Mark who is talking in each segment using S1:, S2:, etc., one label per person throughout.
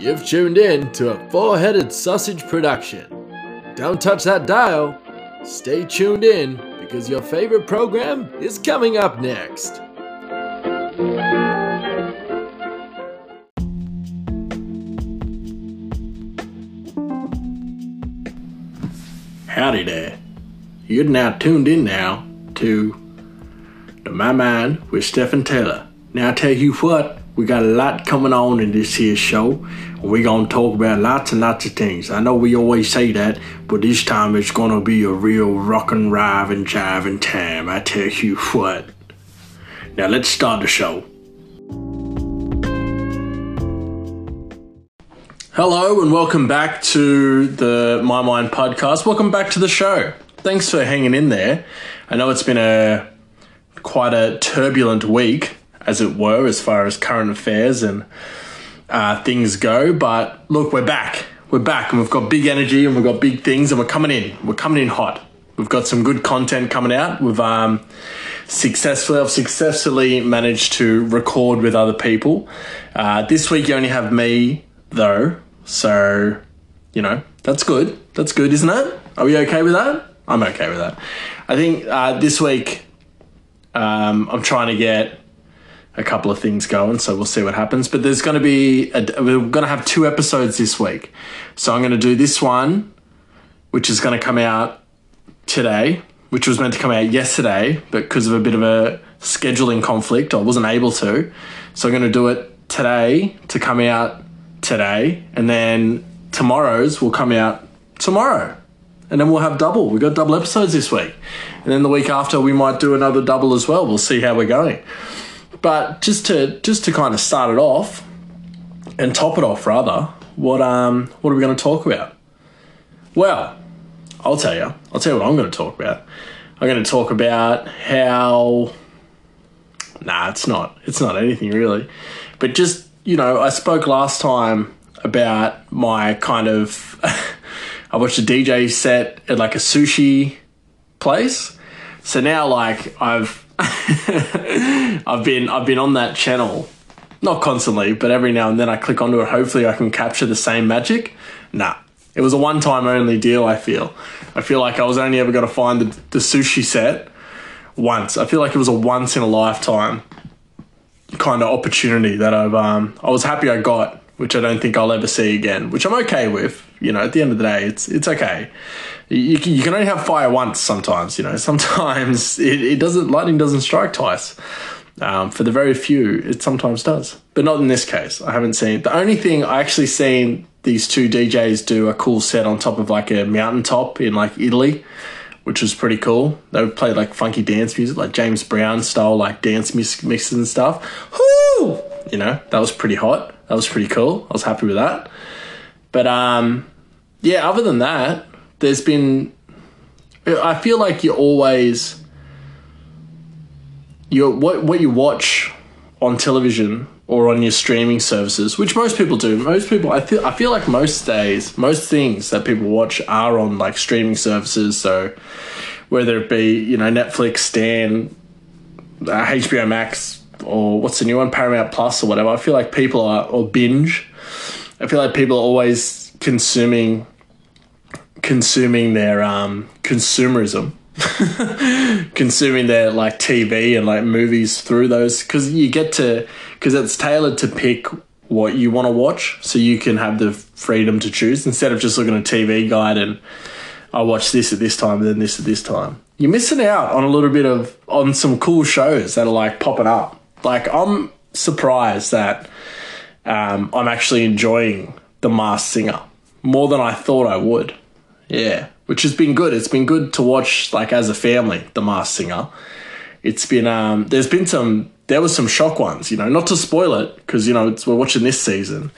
S1: You've tuned in to a four headed sausage production. Don't touch that dial. Stay tuned in because your favorite program is coming up next.
S2: Howdy there. You're now tuned in now to the My Mind with Stephen Taylor. Now I tell you what, we got a lot coming on in this here show. We're gonna talk about lots and lots of things. I know we always say that, but this time it's gonna be a real rock and rive and and time. I tell you what. Now let's start the show. Hello and welcome back to the My Mind podcast. Welcome back to the show. Thanks for hanging in there. I know it's been a quite a turbulent week, as it were, as far as current affairs and uh, things go. But look, we're back. We're back, and we've got big energy, and we've got big things, and we're coming in. We're coming in hot. We've got some good content coming out. We've um, successfully, I've successfully managed to record with other people. Uh, this week, you only have me though, so you know that's good. That's good, isn't it? Are we okay with that? I'm okay with that. I think uh, this week um, I'm trying to get a couple of things going, so we'll see what happens. But there's going to be a, we're going to have two episodes this week, so I'm going to do this one, which is going to come out today, which was meant to come out yesterday, but because of a bit of a scheduling conflict, I wasn't able to. So I'm going to do it today to come out today, and then tomorrow's will come out tomorrow. And then we'll have double. We've got double episodes this week. And then the week after we might do another double as well. We'll see how we're going. But just to just to kind of start it off and top it off rather, what um what are we going to talk about? Well, I'll tell you. I'll tell you what I'm going to talk about. I'm going to talk about how Nah, it's not. It's not anything really. But just, you know, I spoke last time about my kind of I watched a DJ set at like a sushi place. So now like I've I've been I've been on that channel. Not constantly, but every now and then I click onto it. Hopefully I can capture the same magic. Nah. It was a one time only deal, I feel. I feel like I was only ever gonna find the, the sushi set once. I feel like it was a once in a lifetime kind of opportunity that I've um I was happy I got, which I don't think I'll ever see again, which I'm okay with. You know, at the end of the day, it's it's okay. You you can only have fire once sometimes, you know. Sometimes it, it doesn't lightning doesn't strike twice. Um, for the very few, it sometimes does, but not in this case. I haven't seen the only thing I actually seen these two DJs do a cool set on top of like a mountaintop in like Italy, which was pretty cool. They played like funky dance music, like James Brown style, like dance music mixes and stuff. Whoo! You know, that was pretty hot. That was pretty cool. I was happy with that. But um, yeah, other than that, there's been. I feel like you're always. You're what what you watch on television or on your streaming services, which most people do. Most people, I feel, I feel like most days, most things that people watch are on like streaming services. So whether it be you know Netflix, Stan, uh, HBO Max, or what's the new one, Paramount Plus, or whatever. I feel like people are or binge. I feel like people are always consuming consuming their um, consumerism consuming their like TV and like movies through those because you get to because it's tailored to pick what you want to watch so you can have the freedom to choose instead of just looking at a TV guide and I watch this at this time and then this at this time. You're missing out on a little bit of on some cool shows that are like popping up. Like I'm surprised that um, I'm actually enjoying The Masked Singer more than I thought I would. Yeah, which has been good. It's been good to watch like as a family, The Masked Singer. It's been um there's been some there was some shock ones, you know, not to spoil it because you know we're watching this season.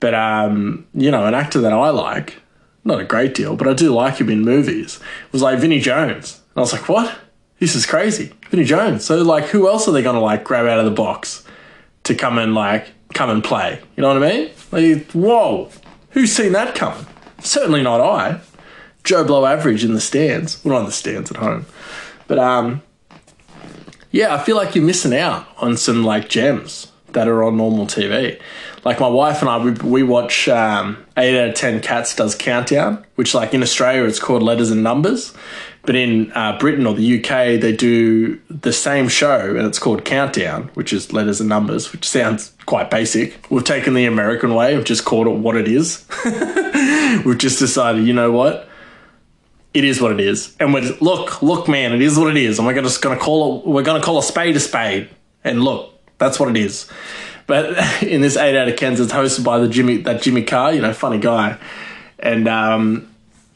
S2: But um, you know, an actor that I like, not a great deal, but I do like him in movies. Was like Vinnie Jones. And I was like, "What? This is crazy." Vinnie Jones. So like who else are they to like grab out of the box to come and like come and play? You know what I mean? Like, whoa. Who's seen that coming? Certainly not I. Joe Blow average in the stands. Well, not in the stands at home. But um, yeah, I feel like you're missing out on some like gems that are on normal TV. Like my wife and I, we, we watch um, 8 out of 10 Cats Does Countdown, which, like in Australia, it's called Letters and Numbers. But in uh, Britain or the UK, they do the same show and it's called Countdown, which is letters and numbers, which sounds quite basic. We've taken the American way of just called it what it is. We've just decided, you know what? It is what it is. And we're just, look, look, man, it is what it is. And we're just going to call it, we're going to call a spade a spade. And look, that's what it is. But in this 8 out of 10, it's hosted by the Jimmy, that Jimmy Carr, you know, funny guy. And, um,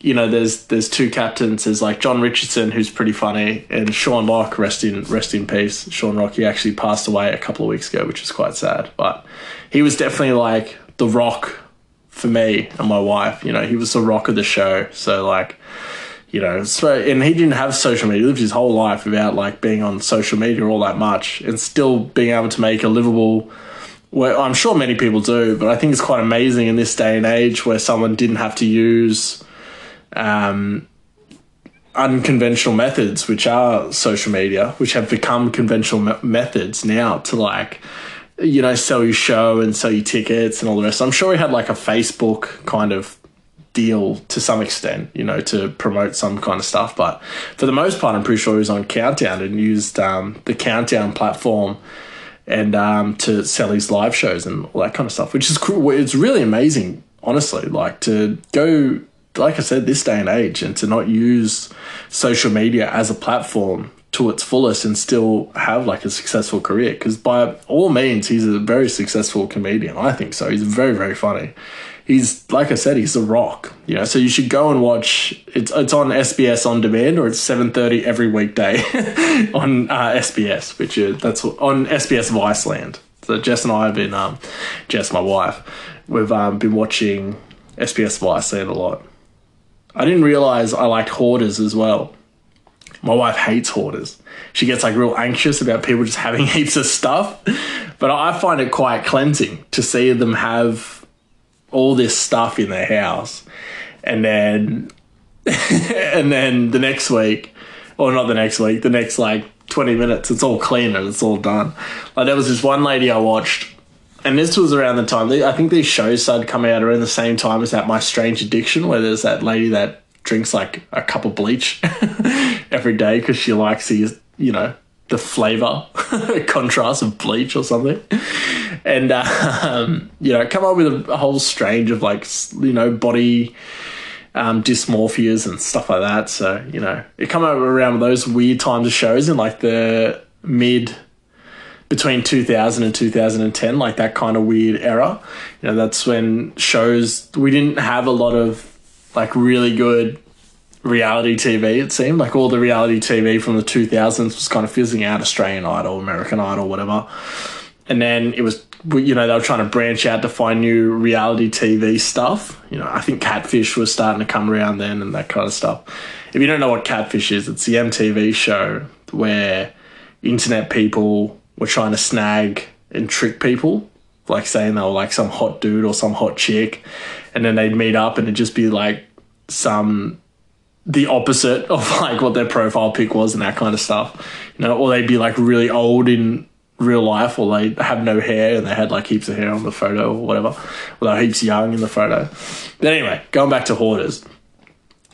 S2: you know, there's there's two captains. There's like Jon Richardson, who's pretty funny, and Sean Lock, rest in rest in peace. Sean Rock, he actually passed away a couple of weeks ago, which is quite sad. But he was definitely like the rock for me and my wife. You know, he was the rock of the show. So like, you know, so and he didn't have social media. He lived his whole life without like being on social media all that much, and still being able to make a livable. Well, I'm sure many people do, but I think it's quite amazing in this day and age where someone didn't have to use um, unconventional methods, which are social media, which have become conventional me- methods now to like, you know, sell your show and sell your tickets and all the rest. I'm sure he had like a Facebook kind of deal to some extent, you know, to promote some kind of stuff. But for the most part, I'm pretty sure he was on Countdown and used um, the Countdown platform and um, to sell his live shows and all that kind of stuff, which is cool. It's really amazing, honestly, like to go like I said, this day and age, and to not use social media as a platform to its fullest and still have like a successful career. Because by all means, he's a very successful comedian. I think so. He's very, very funny. He's like I said, he's a rock. You know, so you should go and watch. It's it's on SBS on demand, or it's seven thirty every weekday on uh, SBS, which is that's on SBS Viceland. So Jess and I have been, um, Jess, my wife, we've um, been watching SBS Viceland a lot. I didn't realize I liked hoarders as well. My wife hates hoarders. She gets like real anxious about people just having heaps of stuff. But I find it quite cleansing to see them have all this stuff in their house. And then and then the next week, or not the next week, the next like 20 minutes, it's all clean and it's all done. Like there was this one lady I watched and this was around the time I think these shows started coming out around the same time as that My Strange Addiction, where there's that lady that drinks like a cup of bleach every day because she likes the you know the flavor contrast of bleach or something, and um, you know come up with a whole strange of like you know body. Um, dysmorphias and stuff like that. So, you know, it come up around those weird times of shows in like the mid between 2000 and 2010, like that kind of weird era. You know, that's when shows we didn't have a lot of like really good reality TV. It seemed like all the reality TV from the 2000s was kind of fizzing out. Australian Idol, American Idol, whatever. And then it was, you know, they were trying to branch out to find new reality TV stuff. You know, I think Catfish was starting to come around then and that kind of stuff. If you don't know what Catfish is, it's the MTV show where internet people were trying to snag and trick people, like saying they were like some hot dude or some hot chick, and then they'd meet up and it'd just be like some the opposite of like what their profile pic was and that kind of stuff, you know, or they'd be like really old in real life, or they have no hair and they had like heaps of hair on the photo or whatever, or they're heaps young in the photo. But anyway, going back to hoarders.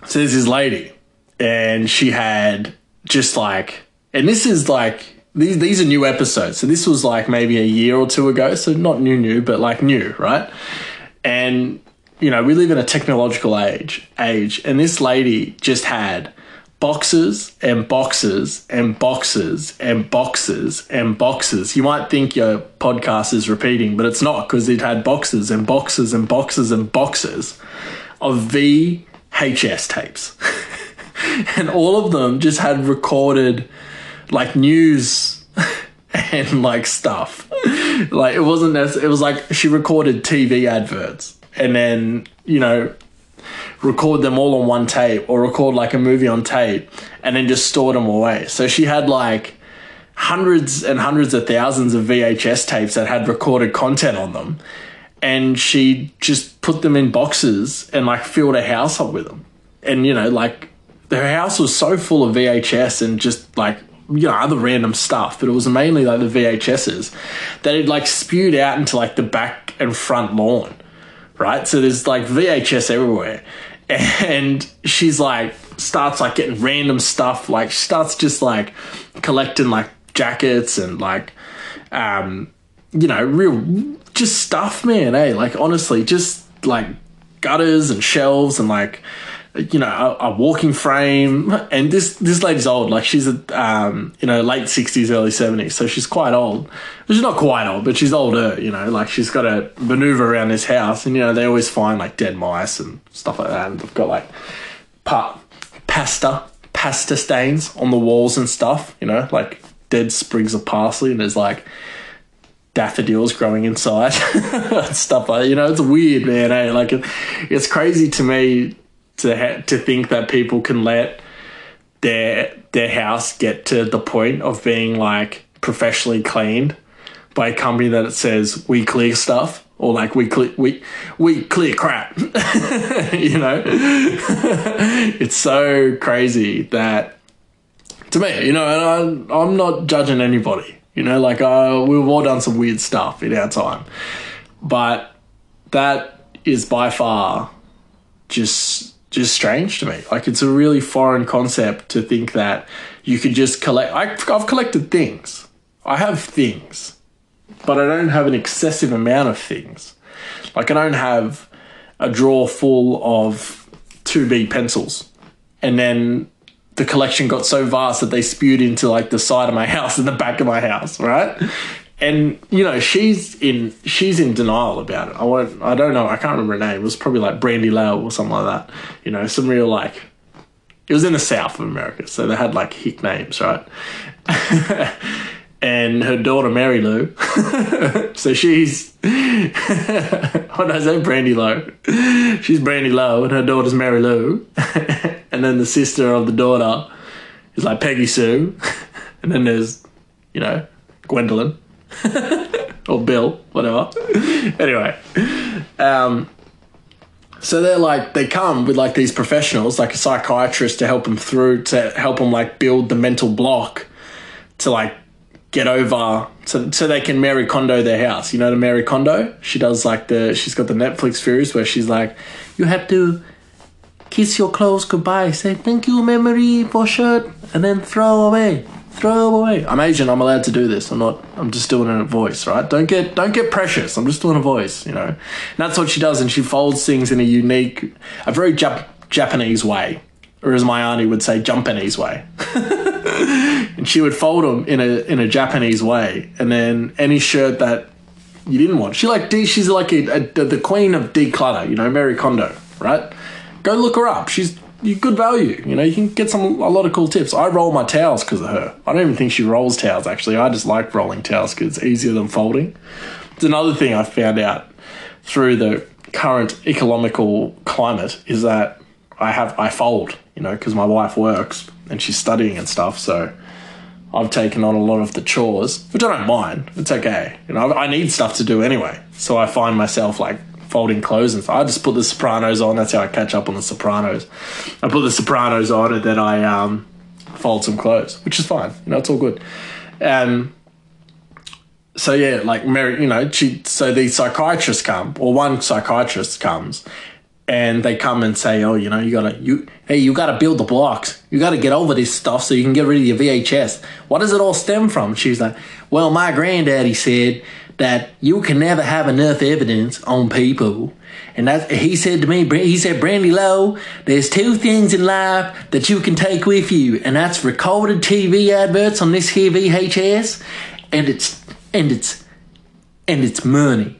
S2: So there's this lady, and she had just like, and this is like these these are new episodes. So this was like maybe a year or two ago. So not new new, but like new, right? And you know, we live in a technological age age, and this lady just had boxes and boxes and boxes and boxes and boxes. You might think your podcast is repeating, but it's not because it had boxes and boxes and boxes and boxes of VHS tapes. and all of them just had recorded like news and like stuff. like it wasn't as it was like she recorded TV adverts and then, you know, record them all on one tape or record like a movie on tape and then just store them away. So she had like hundreds and hundreds of thousands of VHS tapes that had recorded content on them. And she just put them in boxes and like filled a house up with them. And you know, like her house was so full of VHS and just like you know other random stuff, but it was mainly like the VHSs that had like spewed out into like the back and front lawn, right? So there's like VHS everywhere, and she's like starts like getting random stuff, like starts just like collecting like jackets and like um you know real just stuff, man. Hey, like honestly, just like gutters and shelves and like you know a, a, walking frame. And this this lady's old. Like she's a um you know late 60s early 70s so she's quite old. She's not quite old but she's older you know. Like she's got to maneuver around this house. And you know they always find like dead mice and stuff like that. And they've got like pa- pasta pasta stains on the walls and stuff you know. Like dead sprigs of parsley and there's like daffodils growing inside stuff like you know it's weird man eh? like it, it's crazy to me to ha- to think that people can let their their house get to the point of being like professionally cleaned by a company that says we clear stuff or like we clear we we clear crap. You know? It's so crazy that to me you know and I, i'm not judging anybody you know, like uh, we've all done some weird stuff in our time, but that is by far just just strange to me. Like it's a really foreign concept to think that you could just collect. I, I've collected things. I have things, but I don't have an excessive amount of things. Like I don't have a drawer full of 2B pencils and then the collection got so vast that they spewed into like the side of my house and the back of my house, right? And you know she's in she's in denial about it. I won't. I don't know. I can't remember her name. It was probably like Brandy Lowe or something like that. You know, some real like. It was in the south of America, so they had like hick names, right? and her daughter Mary Lou. so she's when I say Brandy Lowe, she's Brandy Lowe, and her daughter's Mary Lou and then the sister of the daughter is like Peggy Sue, and then there's, you know, Gwendolyn or Bill, whatever. anyway, um, so they're like they come with like these professionals, like a psychiatrist, to help them through to help them like build the mental block to like get over so so they can Marie Kondo their house. You know the Marie Kondo? She does like the she's got the Netflix series where she's like, you have to kiss your clothes goodbye, say thank you, memory for shirt, and then throw away. Throw away. I'm Asian. I'm allowed to do this. I'm not. I'm just doing a voice, right? Don't get don't get precious. I'm just doing a voice, you know. And that's what she does, and she folds things in a unique, a very Jap- Japanese way, or as my auntie would say, Japanese way. and she would fold them in a in a Japanese way, and then any shirt that you didn't want, she like she's like a, a, the queen of declutter, you know, Marie Kondo, right? Go look her up. She's good value. You know, you can get some a lot of cool tips. I roll my towels because of her. I don't even think she rolls towels. Actually, I just like rolling towels because it's easier than folding. It's another thing I found out through the current economical climate is that I have I fold. You know, because my wife works and she's studying and stuff. So I've taken on a lot of the chores, which I don't mind. It's okay. You know, I need stuff to do anyway. So I find myself like folding clothes and stuff. I just put the Sopranos on. That's how I catch up on the Sopranos. I put the Sopranos on and then I um, fold some clothes, which is fine. You know, it's all good. Um, so yeah, like Mary, you know, she. So the psychiatrist come, or one psychiatrist comes, and they come and say, "Oh, you know, you gotta, you, hey, you gotta build the blocks. You gotta get over this stuff so you can get rid of your VHS." What does it all stem from? She's like, "Well, my granddaddy said that you can never have enough evidence on people. And he said to me, he said, Brandy Lowe, there's two things in life that you can take with you, and that's recorded TV adverts on this here VHS, and it's and it's and it's money.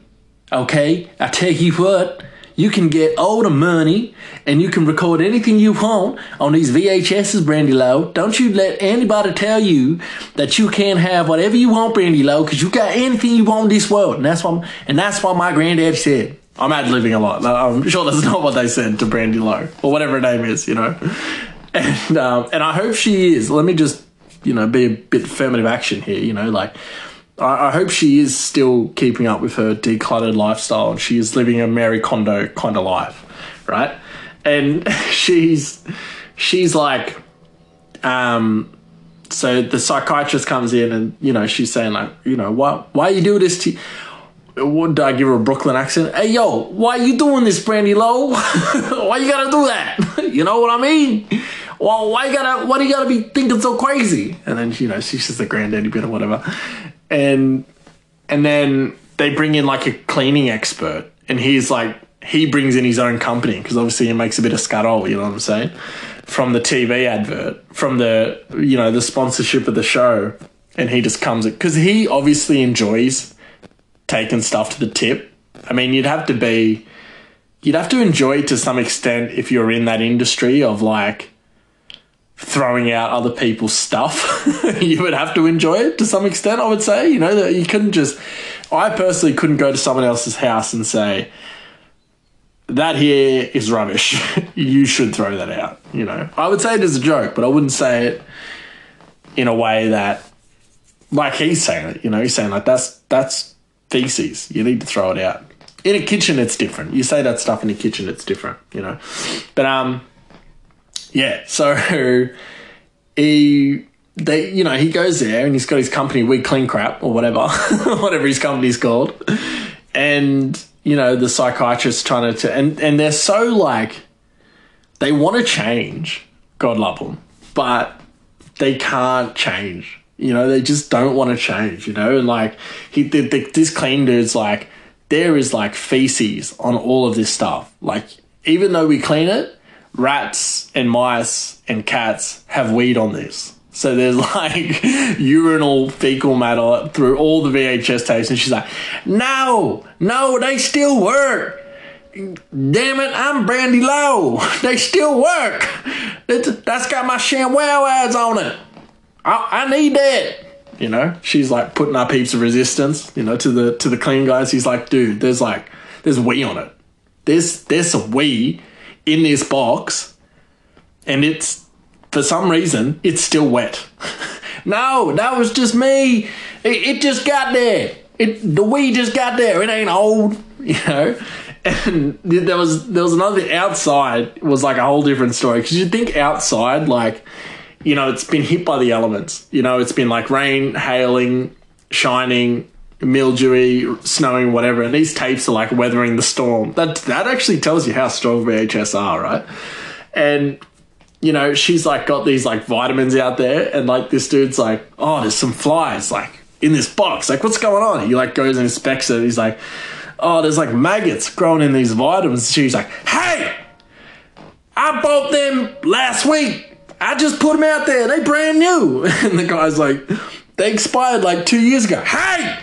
S2: Okay, I tell you what, you can get all the money and you can record anything you want on these VHSs, Brandy Lowe. Don't you let anybody tell you that you can't have whatever you want, Brandy Lowe, because you got anything you want in this world. And that's what and that's what my granddad said. I'm ad living a lot. I'm sure that's not what they said to Brandy Lowe or whatever her name is, you know. And um, and I hope she is. Let me just you know be a bit affirmative action here. You know, like I, I hope she is still keeping up with her decluttered lifestyle she is living a Mary Kondo kind of life, right? And she's she's like um so the psychiatrist comes in and you know she's saying like you know why why you do this to did I give her a Brooklyn accent? Hey yo, why you doing this, Brandy Lowe? why you gotta do that? you know what I mean? Well, why you gotta why do you gotta be thinking so crazy? And then you know she's just a granddaddy bit or whatever, and and then they bring in like a cleaning expert, and he's like he brings in his own company because obviously he makes a bit of scuttle. You know what I'm saying? From the TV advert, from the you know the sponsorship of the show, and he just comes because he obviously enjoys taking stuff to the tip. I mean, you'd have to be, you'd have to enjoy it to some extent if you're in that industry of like throwing out other people's stuff. you would have to enjoy it to some extent, I would say. You know, that you couldn't just, I personally couldn't go to someone else's house and say, that here is rubbish. you should throw that out. You know, I would say it as a joke, but I wouldn't say it in a way that, like he's saying it. You know, he's saying like that's that's feces. You need to throw it out. In a kitchen, it's different. You say that stuff in a kitchen, it's different. You know, but um, yeah. So he they you know he goes there and he's got his company we clean crap or whatever whatever his company's called. And you know the psychiatrist trying to and and they're so like they want to change. God love them but they can't change. You know they just don't want to change you know? And like he the, the, this clean dude's like there is like feces on all of this stuff. Like even though we clean it rats and mice and cats have weed on this so there's like urinal fecal matter through all the VHS tapes, and she's like, "No, no, they still work. Damn it, I'm Brandy Lowe. They still work. that's got my ShamWow ads on it. I, I need that." You know, she's like putting up heaps of resistance. You know, to the to the clean guys. He's like, "Dude, there's like there's wee on it. There's there's some wee in this box, and it's for some reason, it's still wet. no, that was just me. It, it, just got there. It the weed just got there. It ain't old, you know. And there was there was another outside was like a whole different story because you think outside like you know it's been hit by the elements. You know it's been like rain, hailing, shining, mildewy, snowing, whatever. And these tapes are like weathering the storm. That that actually tells you how strong VHS are, right? And you know, she's like got these like vitamins out there, and like this dude's like, oh, there's some flies like in this box. Like, what's going on? He like goes and inspects it. He's like, oh, there's like maggots growing in these vitamins. She's like, hey, I bought them last week. I just put them out there. They brand new. And the guy's like, they expired like two years ago. Hey,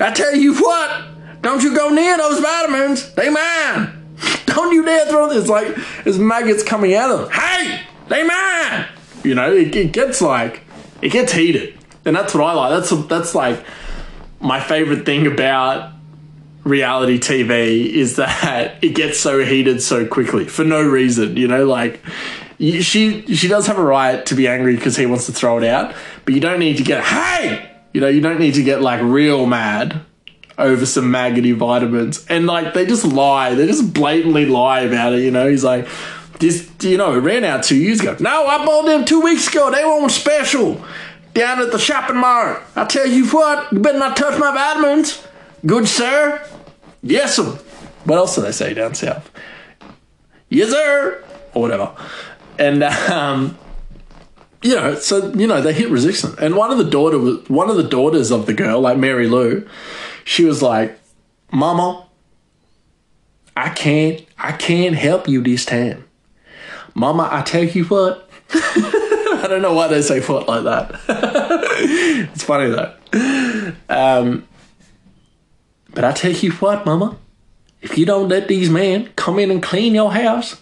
S2: I tell you what, don't you go near those vitamins. They mine. Don't you dare throw this like there's maggots coming out of them. Hey, they mine. You know, it, it gets like it gets heated, and that's what I like. That's that's like my favorite thing about reality TV is that it gets so heated so quickly for no reason. You know, like she she does have a right to be angry because he wants to throw it out, but you don't need to get hey. You know, you don't need to get like real mad over some maggoty vitamins. And like they just lie. They just blatantly lie about it, you know. He's like, this you know, it ran out two years ago. No, I bought them two weeks ago. They were on special down at the shopping mart. I tell you what, you better not touch my vitamins. Good sir. Yes, sir. What else do they say down south? Yes, sir. Or whatever. And um you know, so you know, they hit resistance. And one of the daughter was one of the daughters of the girl, like Mary Lou, she was like, Mama, I can't I can't help you this time. Mama, I tell you what. I don't know why they say foot like that. it's funny though. Um, but I tell you what, Mama, if you don't let these men come in and clean your house,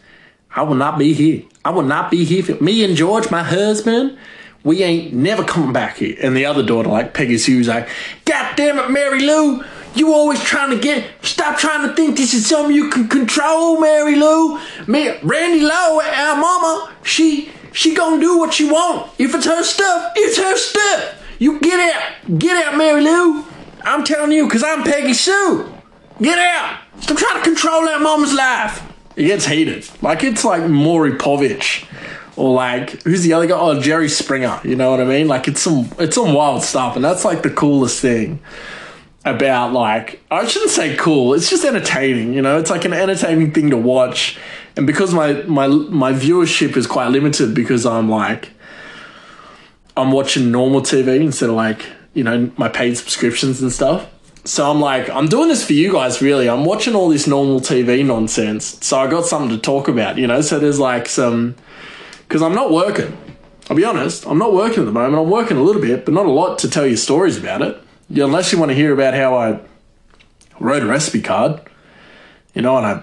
S2: I will not be here. I will not be here. For me and George, my husband, we ain't never coming back here. And the other daughter, like Peggy Sue's like, God damn it, Mary Lou, you always trying to get, stop trying to think this is something you can control, Mary Lou. Me, Randy Lowe, our mama, she, she gonna do what she want. If it's her stuff, it's her stuff. You get out, get out, Mary Lou. I'm telling you, cause I'm Peggy Sue. Get out. Stop trying to control that mama's life. It gets heated. Like it's like Maury Povich or like who's the other guy? Oh, Jerry Springer. You know what I mean? Like it's some it's some wild stuff, and that's like the coolest thing about like I shouldn't say cool. It's just entertaining. You know, it's like an entertaining thing to watch, and because my my my viewership is quite limited because I'm like I'm watching normal TV instead of like you know my paid subscriptions and stuff. So I'm like, I'm doing this for you guys, really. I'm watching all this normal TV nonsense. So I got something to talk about, you know? So there's like some, because I'm not working. I'll be honest, I'm not working at the moment. I'm working a little bit, but not a lot to tell you stories about it. Yeah, unless you want to hear about how I wrote a recipe card, you know, and I,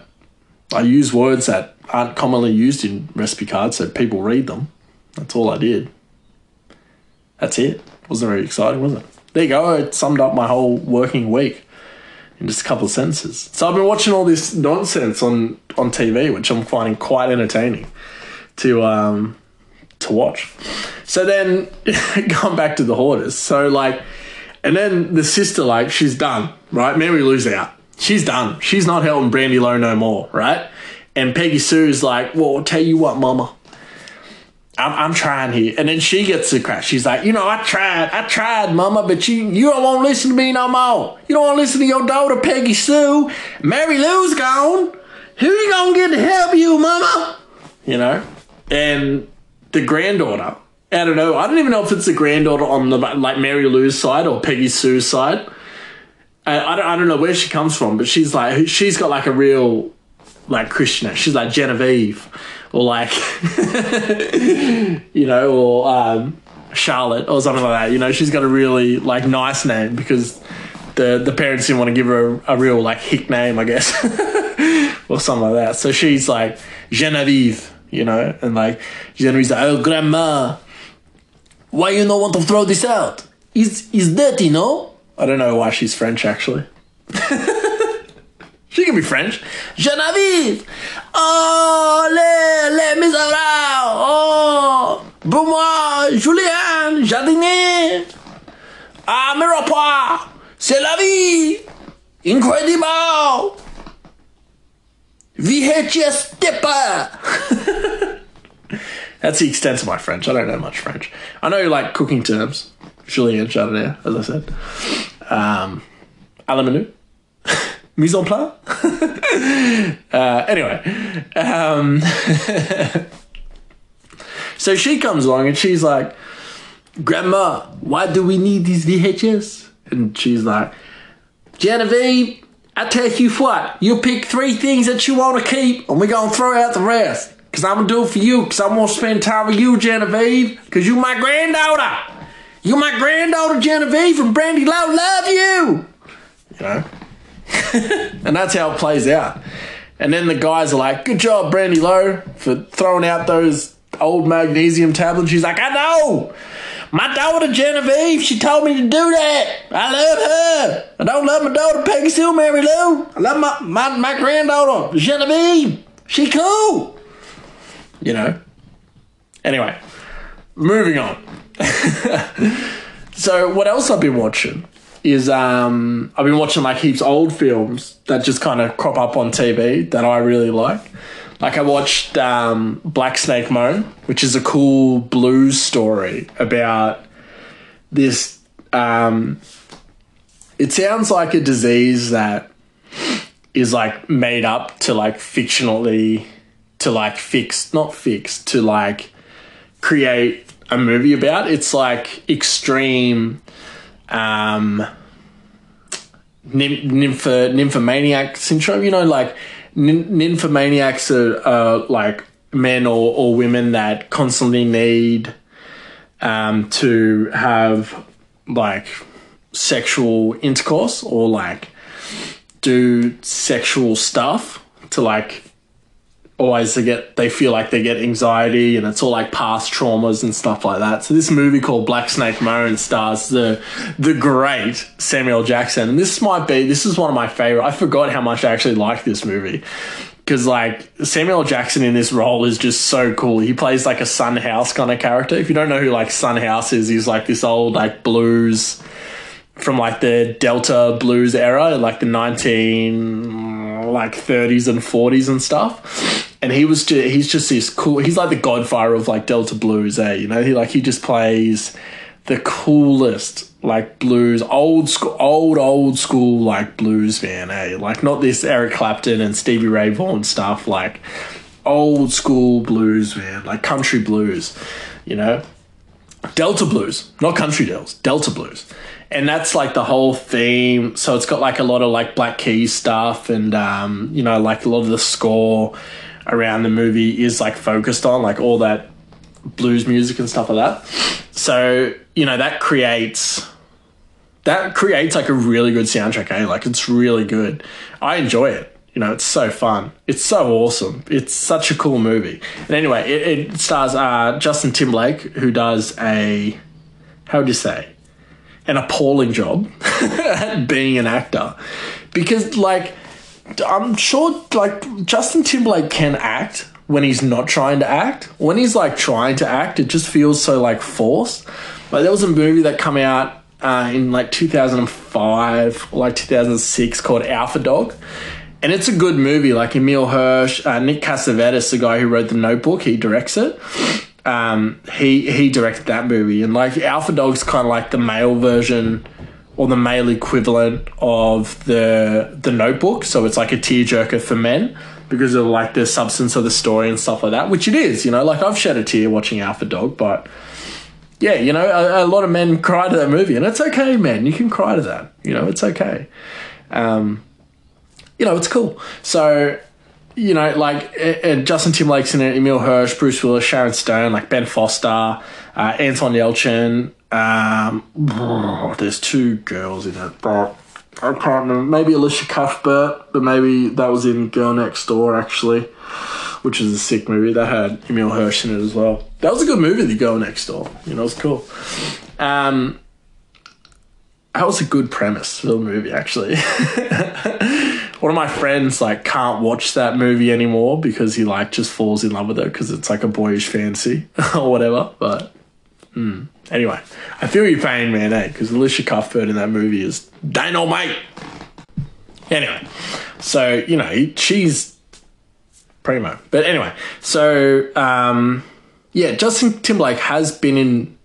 S2: I use words that aren't commonly used in recipe cards so people read them. That's all I did. That's it. Wasn't very exciting, was it? There you go. It summed up my whole working week in just a couple of sentences. So I've been watching all this nonsense on on TV, which I'm finding quite entertaining to um to watch. So then going back to the hoarders. So like, and then the sister like she's done right. Mary Lou's out. She's done. She's not helping Brandy Lowe no more, right? And Peggy Sue's like, well, I'll tell you what, Mama. I'm, I'm trying here. And then she gets the crack. She's like, you know, I tried, I tried, mama, but you you don't want to listen to me no more. You don't want to listen to your daughter, Peggy Sue. Mary Lou's gone. Who you gonna get to help you, mama? You know? And the granddaughter, I don't know. I don't even know if it's the granddaughter on the like Mary Lou's side or Peggy Sue's side. I, I don't, I don't know where she comes from, but she's like she's got like a real like Christian. She's like Genevieve or like you know, or um, Charlotte or something like that. You know, she's got a really like nice name because the the parents didn't want to give her a, a real like hick name, I guess, or something like that. So she's like Genevieve, you know, and like Genevieve's like, oh grandma, why you not want to throw this out? Is is dirty, no? I don't know why she's French actually. She can be French. Genevieve! Oh, les, les misérables! Oh, moi, Julienne, jardinière! Ah, miroir! C'est la vie! Incredible! VHS stepper! That's the extent of my French. I don't know much French. I know like cooking terms. Julienne Jardinière, as I said. Um, à la menu mise en place. uh, anyway, um, so she comes along and she's like, "Grandma, why do we need these VHS?" And she's like, "Genevieve, I tell you what, you pick three things that you want to keep, and we're gonna throw out the rest." Cause I'm gonna do it for you, cause I'm gonna spend time with you, Genevieve, cause you're my granddaughter. You're my granddaughter, Genevieve from Brandy Lowe. Love you. You know. and that's how it plays out. And then the guys are like, "Good job, Brandy Lowe, for throwing out those old magnesium tablets." She's like, "I know." My daughter Genevieve, she told me to do that. I love her. I don't love my daughter Peggy Sue Mary Lou. I love my, my, my granddaughter Genevieve. She cool. You know. Anyway, moving on. so what else I've been watching? Is um, I've been watching like heaps old films that just kind of crop up on TV that I really like. Like I watched um, Black Snake Moan, which is a cool blues story about this. Um, it sounds like a disease that is like made up to like fictionally to like fix, not fix, to like create a movie about. It's like extreme um, nymph, nymphomaniac syndrome. You know, like nymphomaniacs are, are like men or, or women that constantly need um, to have like sexual intercourse or like do sexual stuff to like always they get they feel like they get anxiety and it's all like past traumas and stuff like that. So this movie called Black Snake Moan stars the the great Samuel Jackson. And this might be this is one of my favorite. I forgot how much I actually like this movie. Cause like Samuel Jackson in this role is just so cool. He plays like a Son House kind of character. If you don't know who like Son House is, he's like this old like blues from like the Delta blues era, like the nineteen like 30s and 40s and stuff and he was just, he's just this cool. He's like the godfather of like Delta blues, eh? You know, he like he just plays the coolest like blues, old school, old old school like blues man, eh? Like not this Eric Clapton and Stevie Ray Vaughan stuff, like old school blues man, like country blues, you know. Delta blues, not country dells, Delta blues. And that's like the whole theme. So it's got like a lot of like Black Keys stuff and um, you know, like a lot of the score around the movie is like focused on like all that blues music and stuff like that. So, you know, that creates that creates like a really good soundtrack, eh? Like it's really good. I enjoy it. You know, it's so fun. It's so awesome. It's such a cool movie. And anyway, it, it stars uh, Justin Timberlake, who does a how would you say an appalling job at being an actor, because like I'm sure like Justin Timberlake can act when he's not trying to act. When he's like trying to act, it just feels so like forced. Like there was a movie that come out uh, in like 2005 or like 2006 called Alpha Dog. And it's a good movie. Like Emile Hirsch, uh, Nick Cassavetes, the guy who wrote The Notebook, he directs it. Um, he he directed that movie, and like Alpha Dog's kind of like the male version or the male equivalent of the the Notebook. So it's like a tearjerker for men because of like the substance of the story and stuff like that. Which it is, you know. Like I've shed a tear watching Alpha Dog, but yeah, you know, a, a, lot of men cry to that movie, and it's okay, man. You can cry to that. You know, it's okay. Um, you know, it's cool. So, you know, like uh, Justin Timberlake's in it, Emile Hirsch, Bruce Willis, Sharon Stone, like Ben Foster, uh, Anton Yelchin. Um, there's two girls in it, I can't remember. Maybe Elisha Cuthbert, but maybe that was in Girl Next Door, actually which is a sick movie. That had Emile Hirsch in it as well. That was a good movie, The Girl Next Door. You know, it was cool. Um, that was a good premise for the movie, actually. One of my friends like can't watch that movie anymore because he like just falls in love with it because it's like a boyish fancy or whatever. But mm. Anyway, I feel your pain, man, eh? Because Elisha Cuthbert in that movie is dynamite. Anyway, so you know she's primo. But anyway, so um, yeah, Justin Timberlake has been in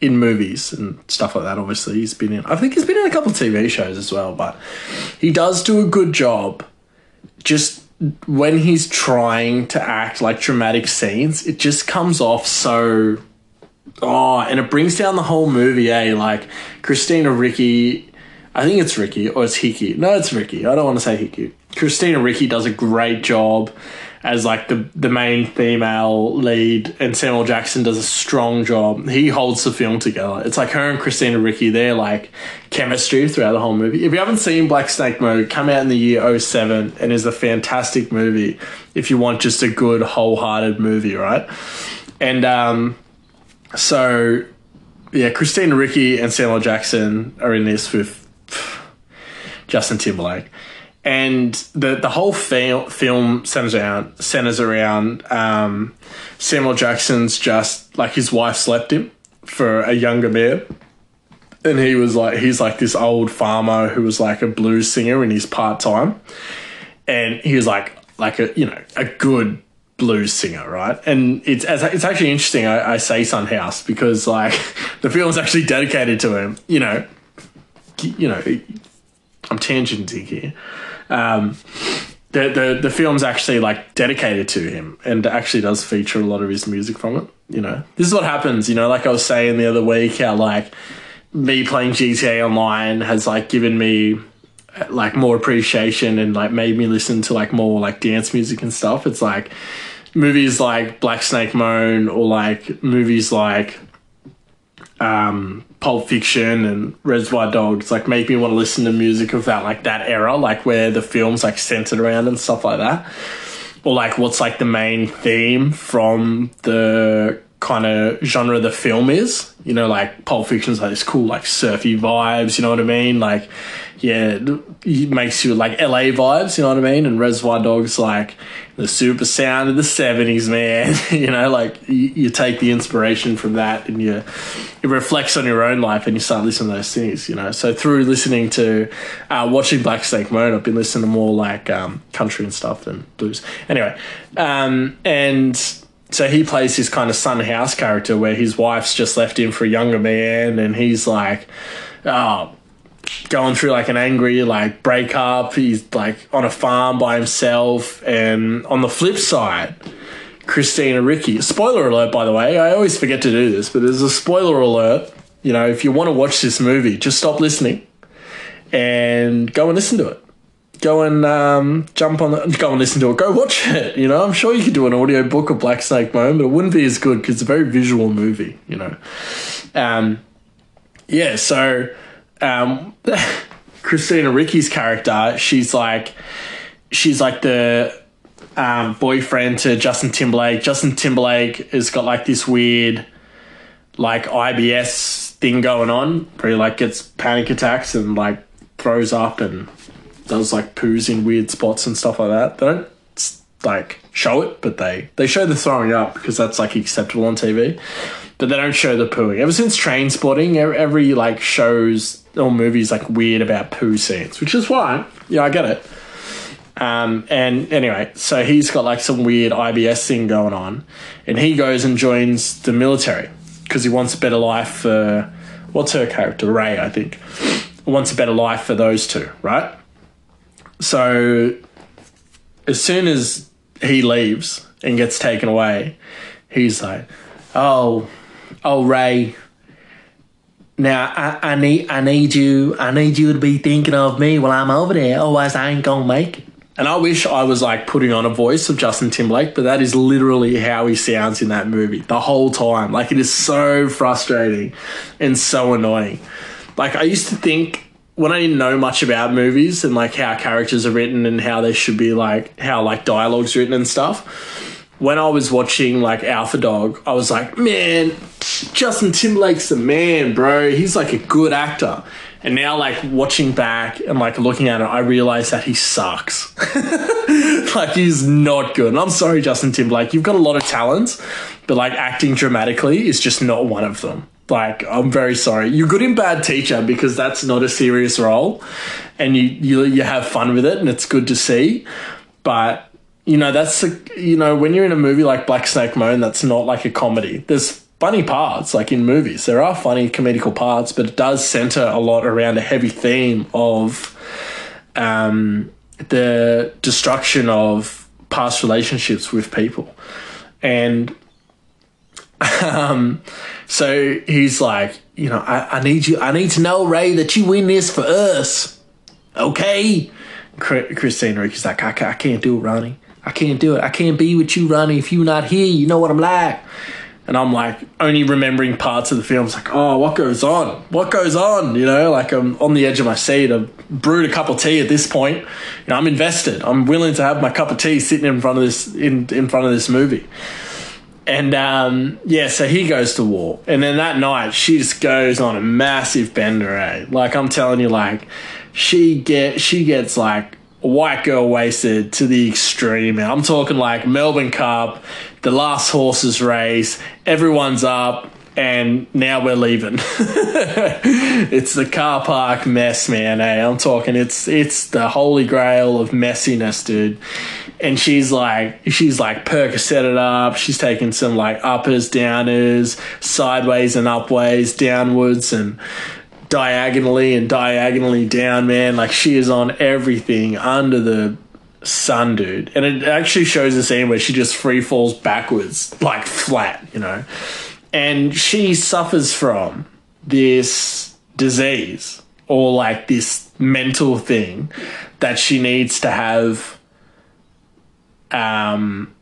S2: in movies and stuff like that. Obviously, he's been in. I think he's been in a couple of TV shows as well. But he does do a good job. Just when he's trying to act like dramatic scenes, it just comes off so. Oh, and it brings down the whole movie, eh? Like Christina Ricci, I think it's Ricky or it's Hickey. No, it's Ricky. I don't want to say Hickey. Christina Ricci does a great job as like the the main female lead, and Samuel Jackson does a strong job. He holds the film together. It's like her and Christina Ricci. They're like chemistry throughout the whole movie. If you haven't seen Black Snake Moan, come out in the year 07 and is a fantastic movie. If you want just a good wholehearted movie, right? And um, so yeah, Christina Ricci and Samuel Jackson are in this with Justin Timberlake. And the the whole fa- film centers around centers around um, Samuel Jackson's just like his wife slept him for a younger man, and he was like he's like this old farmer who was like a blues singer in his part time, and he was like like a you know a good blues singer, right? And it's it's actually interesting. I, I say Son House because like the film's actually dedicated to him. You know, you know, I'm tangenting here um, the, the the film's actually like dedicated to him and actually does feature a lot of his music from it. You know, this is what happens. You know, like I was saying the other week, how like me playing GTA Online has like given me like more appreciation and like made me listen to like more like dance music and stuff. It's like movies like Black Snake Moan or like movies like um, Pulp Fiction and Reservoir Dogs like make me want to listen to music of that like that era, like where the film's like centered around and stuff like that. Or like what's like the main theme from the kind of genre the film is. You know, like Pulp Fiction's like this cool, like surfy vibes. You know what I mean? Like, yeah, it makes you like LA vibes. You know what I mean? And Reservoir Dogs like the super sound of the seventies, man. you know, like you, you, take the inspiration from that and you it reflects on your own life and you start listening to those things. You know, so through listening to uh, watching Black Snake Moan, I've been listening to more like um, country and stuff than blues. Anyway, um, and so he plays his kind of Son House character where his wife's just left him for a younger man and he's like oh going through like an angry like breakup he's like on a farm by himself and on the flip side christina ricci spoiler alert by the way i always forget to do this but there's a spoiler alert you know if you want to watch this movie just stop listening and go and listen to it go and um, jump on the, go and listen to it. Go watch it. You know, I'm sure you could do an audio book of Black Snake Moan, but it wouldn't be as good because it's a very visual movie. You know, um, yeah. So um, Christina Ricci's character, she's like, she's like the um, boyfriend to Justin Timberlake. Justin Timberlake has got like this weird, like IBS thing going on, where he like gets panic attacks and like throws up and does like poos in weird spots and stuff like that. They don't like show it, but they they show the throwing up because that's like acceptable on TV. But they don't show the pooing. Ever since Trainspotting, every like shows or movies like weird about poo scenes, which is fine. Yeah, I get it. Um, and anyway, so he's got like some weird IBS thing going on, and he goes and joins the military because he wants a better life for what's her character Ray, I think, wants a better life for those two, right? So as soon as he leaves and gets taken away, he's like, "Oh, oh Ray, now I, I need I need you I need you to be thinking of me while I'm over there, otherwise I ain't gonna make it." And I wish I was like putting on a voice of Justin Timberlake, but that is literally how he sounds in that movie the whole time. Like it is so frustrating and so annoying. Like I used to think when I didn't know much about movies and like how characters are written and how they should be like how like dialogue's written and stuff. When I was watching like Alpha Dog, I was like, man, Justin Timberlake's the man, bro. He's like a good actor. And now, like watching back and like looking at it, I realize that he sucks. like he's not good. And I'm sorry, Justin Timberlake. You've got a lot of talents, but like acting dramatically is just not one of them. Like, I'm very sorry. You're good in Bad Teacher because that's not a serious role, and you you you have fun with it, and it's good to see. But you know, that's a, you know when you're in a movie like Black Snake Moan, that's not like a comedy. There's funny parts like in movies. There are funny comedical parts, but it does center a lot around a heavy theme of um, the destruction of past relationships with people, and um, so he's like, you know, I, I need you, I need to know, Ray, that you win this for us. Okay. Christine Ricci's like, I, I can't do it, Ronnie. I can't do it. I can't be with you, Ronnie, if you're not here. You know what I'm like. And I'm like, only remembering parts of the film. It's like, oh, what goes on? What goes on? You know, like I'm on the edge of my seat. I've brewed a cup of tea at this point. You know, I'm invested. I'm willing to have my cup of tea sitting in front of this in, in front of this movie. And um, yeah, so he goes to war. And then that night, she just goes on a massive bender, eh? Like, I'm telling you, like, she get she gets like white girl wasted to the extreme. I'm talking like Melbourne Cup, the last horses race, everyone's up, and now we're leaving. it's the car park mess, man. Eh? I'm talking it's it's the holy grail of messiness, dude and she's like she's like Percocet it up. She's taking some like uppers, downers, sideways and upways, downwards and diagonally and diagonally down, man. Like she is on everything under the sun, dude. And it actually shows a scene where she just free falls backwards, like flat, you know. And she suffers from this disease or like this mental thing that she needs to have um,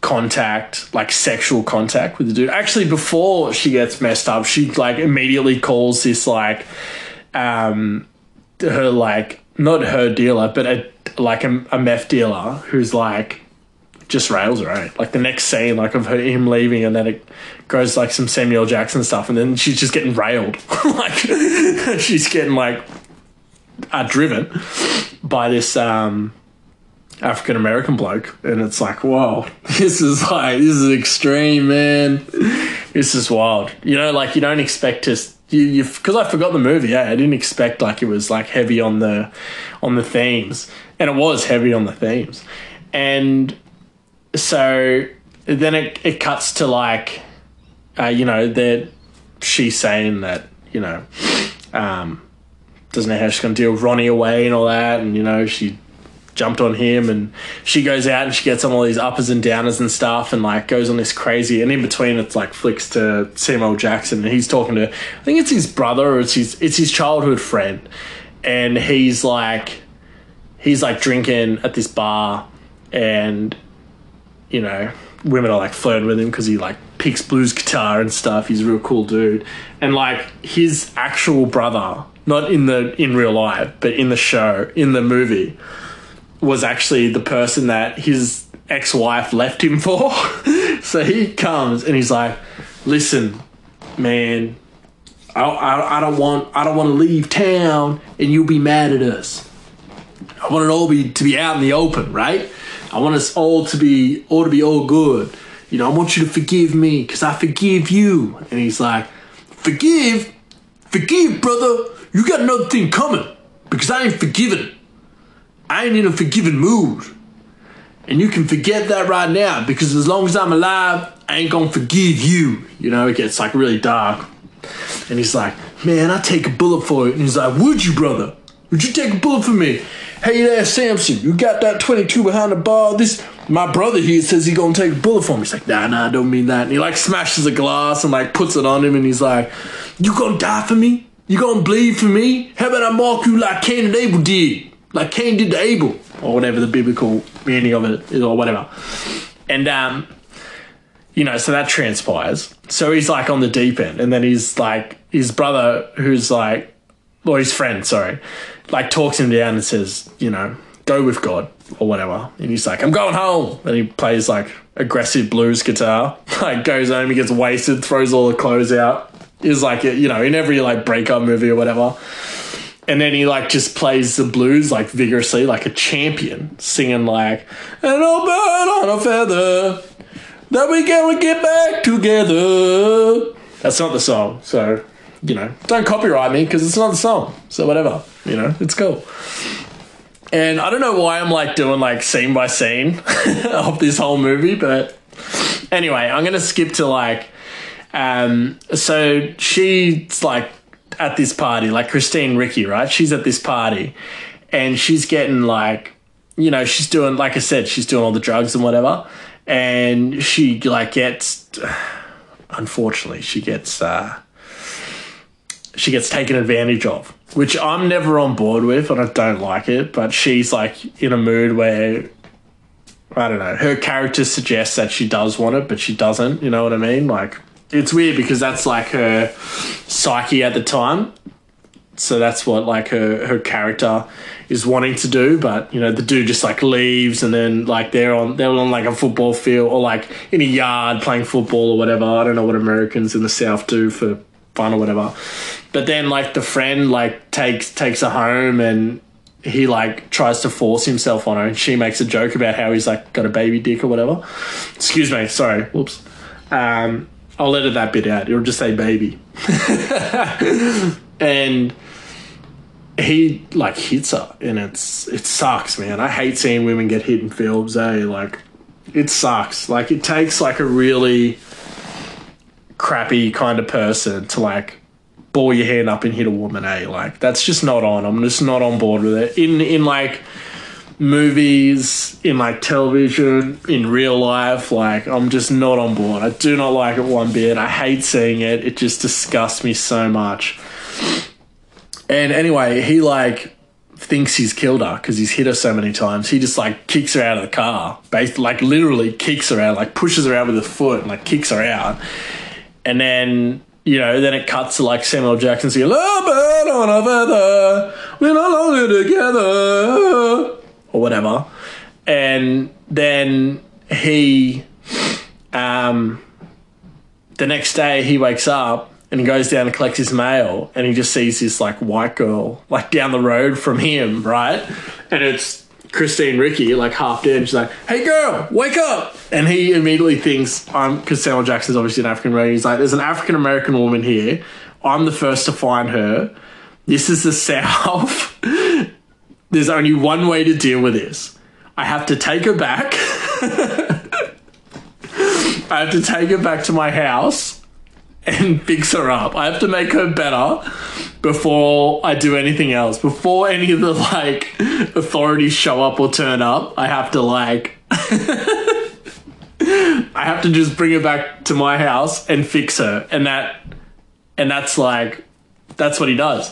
S2: contact, like sexual contact with the dude. Actually, before she gets messed up, she like immediately calls this like um, her like not her dealer, but a like a, a meth dealer who's like just rails her. Like the next scene, like of her, him leaving, and then it goes like some Samuel Jackson stuff, and then she's just getting railed. like she's getting like uh, driven by this um, African American bloke, and it's like, whoa, this is like this is extreme, man. This is wild. You know, like you don't expect to you because I forgot the movie. Yeah, I didn't expect like it was like heavy on the on the themes, and it was heavy on the themes, and so then it it cuts to like, uh, you know, that she's saying that you know, um, doesn't know how she's gonna deal with Ronnie away and all that, and you know she jumped on him and she goes out and she gets on all these uppers and downers and stuff and like goes on this crazy and in between it's like flicks to Samuel Jackson and he's talking to I think it's his brother or it's his it's his childhood friend. And he's like he's like drinking at this bar and you know women are like flirting with him because he like picks blues guitar and stuff. He's a real cool dude. And like his actual brother not in the in real life but in the show in the movie was actually the person that his ex-wife left him for. so he comes and he's like, "Listen, man, I, I, I don't want I don't want to leave town and you'll be mad at us. I want it all be to be out in the open, right? I want us all to be all to be all good. You know, I want you to forgive me because I forgive you." And he's like, "Forgive, forgive, brother. You got another thing coming because I ain't forgiven." I ain't in a forgiving mood. And you can forget that right now because as long as I'm alive, I ain't gonna forgive you. You know, it gets like really dark. And he's like, Man, I take a bullet for it. And he's like, Would you, brother? Would you take a bullet for me? Hey there, Samson, you got that 22 behind the bar? This my brother here says he gonna take a bullet for me. He's like, nah, nah, I don't mean that. And he like smashes a glass and like puts it on him and he's like, You gonna die for me? You gonna bleed for me? How about I mark you like Cain and Abel did? Like Cain did to Abel, or whatever the biblical meaning of it is, or whatever. And um, you know, so that transpires. So he's like on the deep end, and then he's like his brother, who's like, or his friend, sorry, like talks him down and says, you know, go with God or whatever. And he's like, I'm going home. And he plays like aggressive blues guitar. Like goes home, he gets wasted, throws all the clothes out. Is like you know in every like breakup movie or whatever and then he like just plays the blues like vigorously like a champion singing like an old bird on a feather. That we can get back together. That's not the song so you know don't copyright me because it's not the song. So whatever you know it's cool. And i don't know why i'm like doing like scene by scene of this whole movie but anyway i'm gonna skip to like um so she's like at this party, like Christine Ricci, right? She's at this party and she's getting like, you know, she's doing, like I said, she's doing all the drugs and whatever. And she like gets, unfortunately, she gets, uh, she gets taken advantage of, which I'm never on board with and I don't like it. But she's like in a mood where I don't know. Her character suggests that she does want it, but she doesn't. You know what I mean? Like, it's weird because that's like her psyche at the time. So that's what like her her character is wanting to do, but you know the dude just like leaves, and then like they're on they're on like a football field or like in a yard playing football or whatever. I don't know what Americans in the South do for fun or whatever. But then like the friend like takes takes her home and he like tries to force himself on her and she makes a joke about how he's like got a baby dick or whatever. Excuse me, sorry. Whoops. Um, I'll edit that bit out. It'll just say baby. and he like hits her and it's it sucks, man. I hate seeing women get hit in films, eh? Like it sucks. Like it takes like a really crappy kind of person to like ball your hand up and hit a woman, eh? Like that's just not on. I'm just not on board with it. In in like movies, in like television, in real life. Like, I'm just not on board. I do not like it one bit. I hate seeing it. It just disgusts me so much. And anyway, he like thinks he's killed her because he's hit her so many times. He just like kicks her out of the car, based like literally kicks her out, like pushes her out with his foot and like kicks her out. And then you know, then it cuts to like Samuel Jackson saying, "Love on a feather, we're no longer together." Or whatever. And then he, um, the next day he wakes up and he goes down and collects his mail and he just sees this like white girl like down the road from him, right? And it's Christine Ricky like half dead. She's like, "Hey girl, wake up!" And he immediately thinks, "I'm," because Samuel Jackson's obviously an African American. He's like, "There's an African American woman here. I'm the first to find her. This is the South. There's only one way to deal with this. I have to take her back." I have to take her back to my house and fix her up. I have to make her better before I do anything else. Before any of the like authorities show up or turn up, I have to like I have to just bring her back to my house and fix her. And that and that's like that's what he does.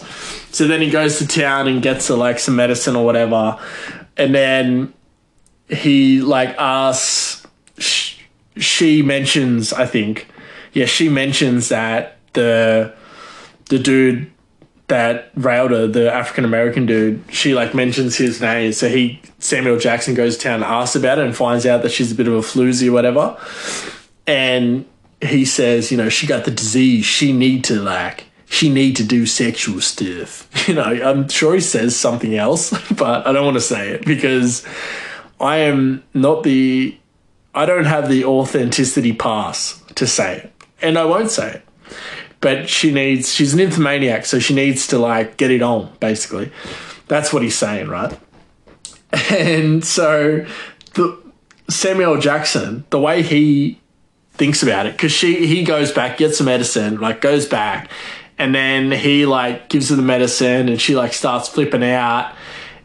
S2: So then he goes to town and gets like some medicine or whatever. And then he like asks sh- she mentions I think yeah, she mentions that the the dude that railed her, the African American dude, she like mentions his name. So he Samuel Jackson goes to town and asks about it and finds out that she's a bit of a floozy or whatever. And he says, you know, she got the disease. She need to like she need to do sexual stuff. You know, I'm sure he says something else, but I don't want to say it because I am not the I don't have the authenticity pass to say it. And I won't say it. But she needs she's an nymphomaniac, so she needs to like get it on, basically. That's what he's saying, right? And so the Samuel Jackson, the way he thinks about it, because she he goes back, gets the medicine, like goes back, and then he like gives her the medicine and she like starts flipping out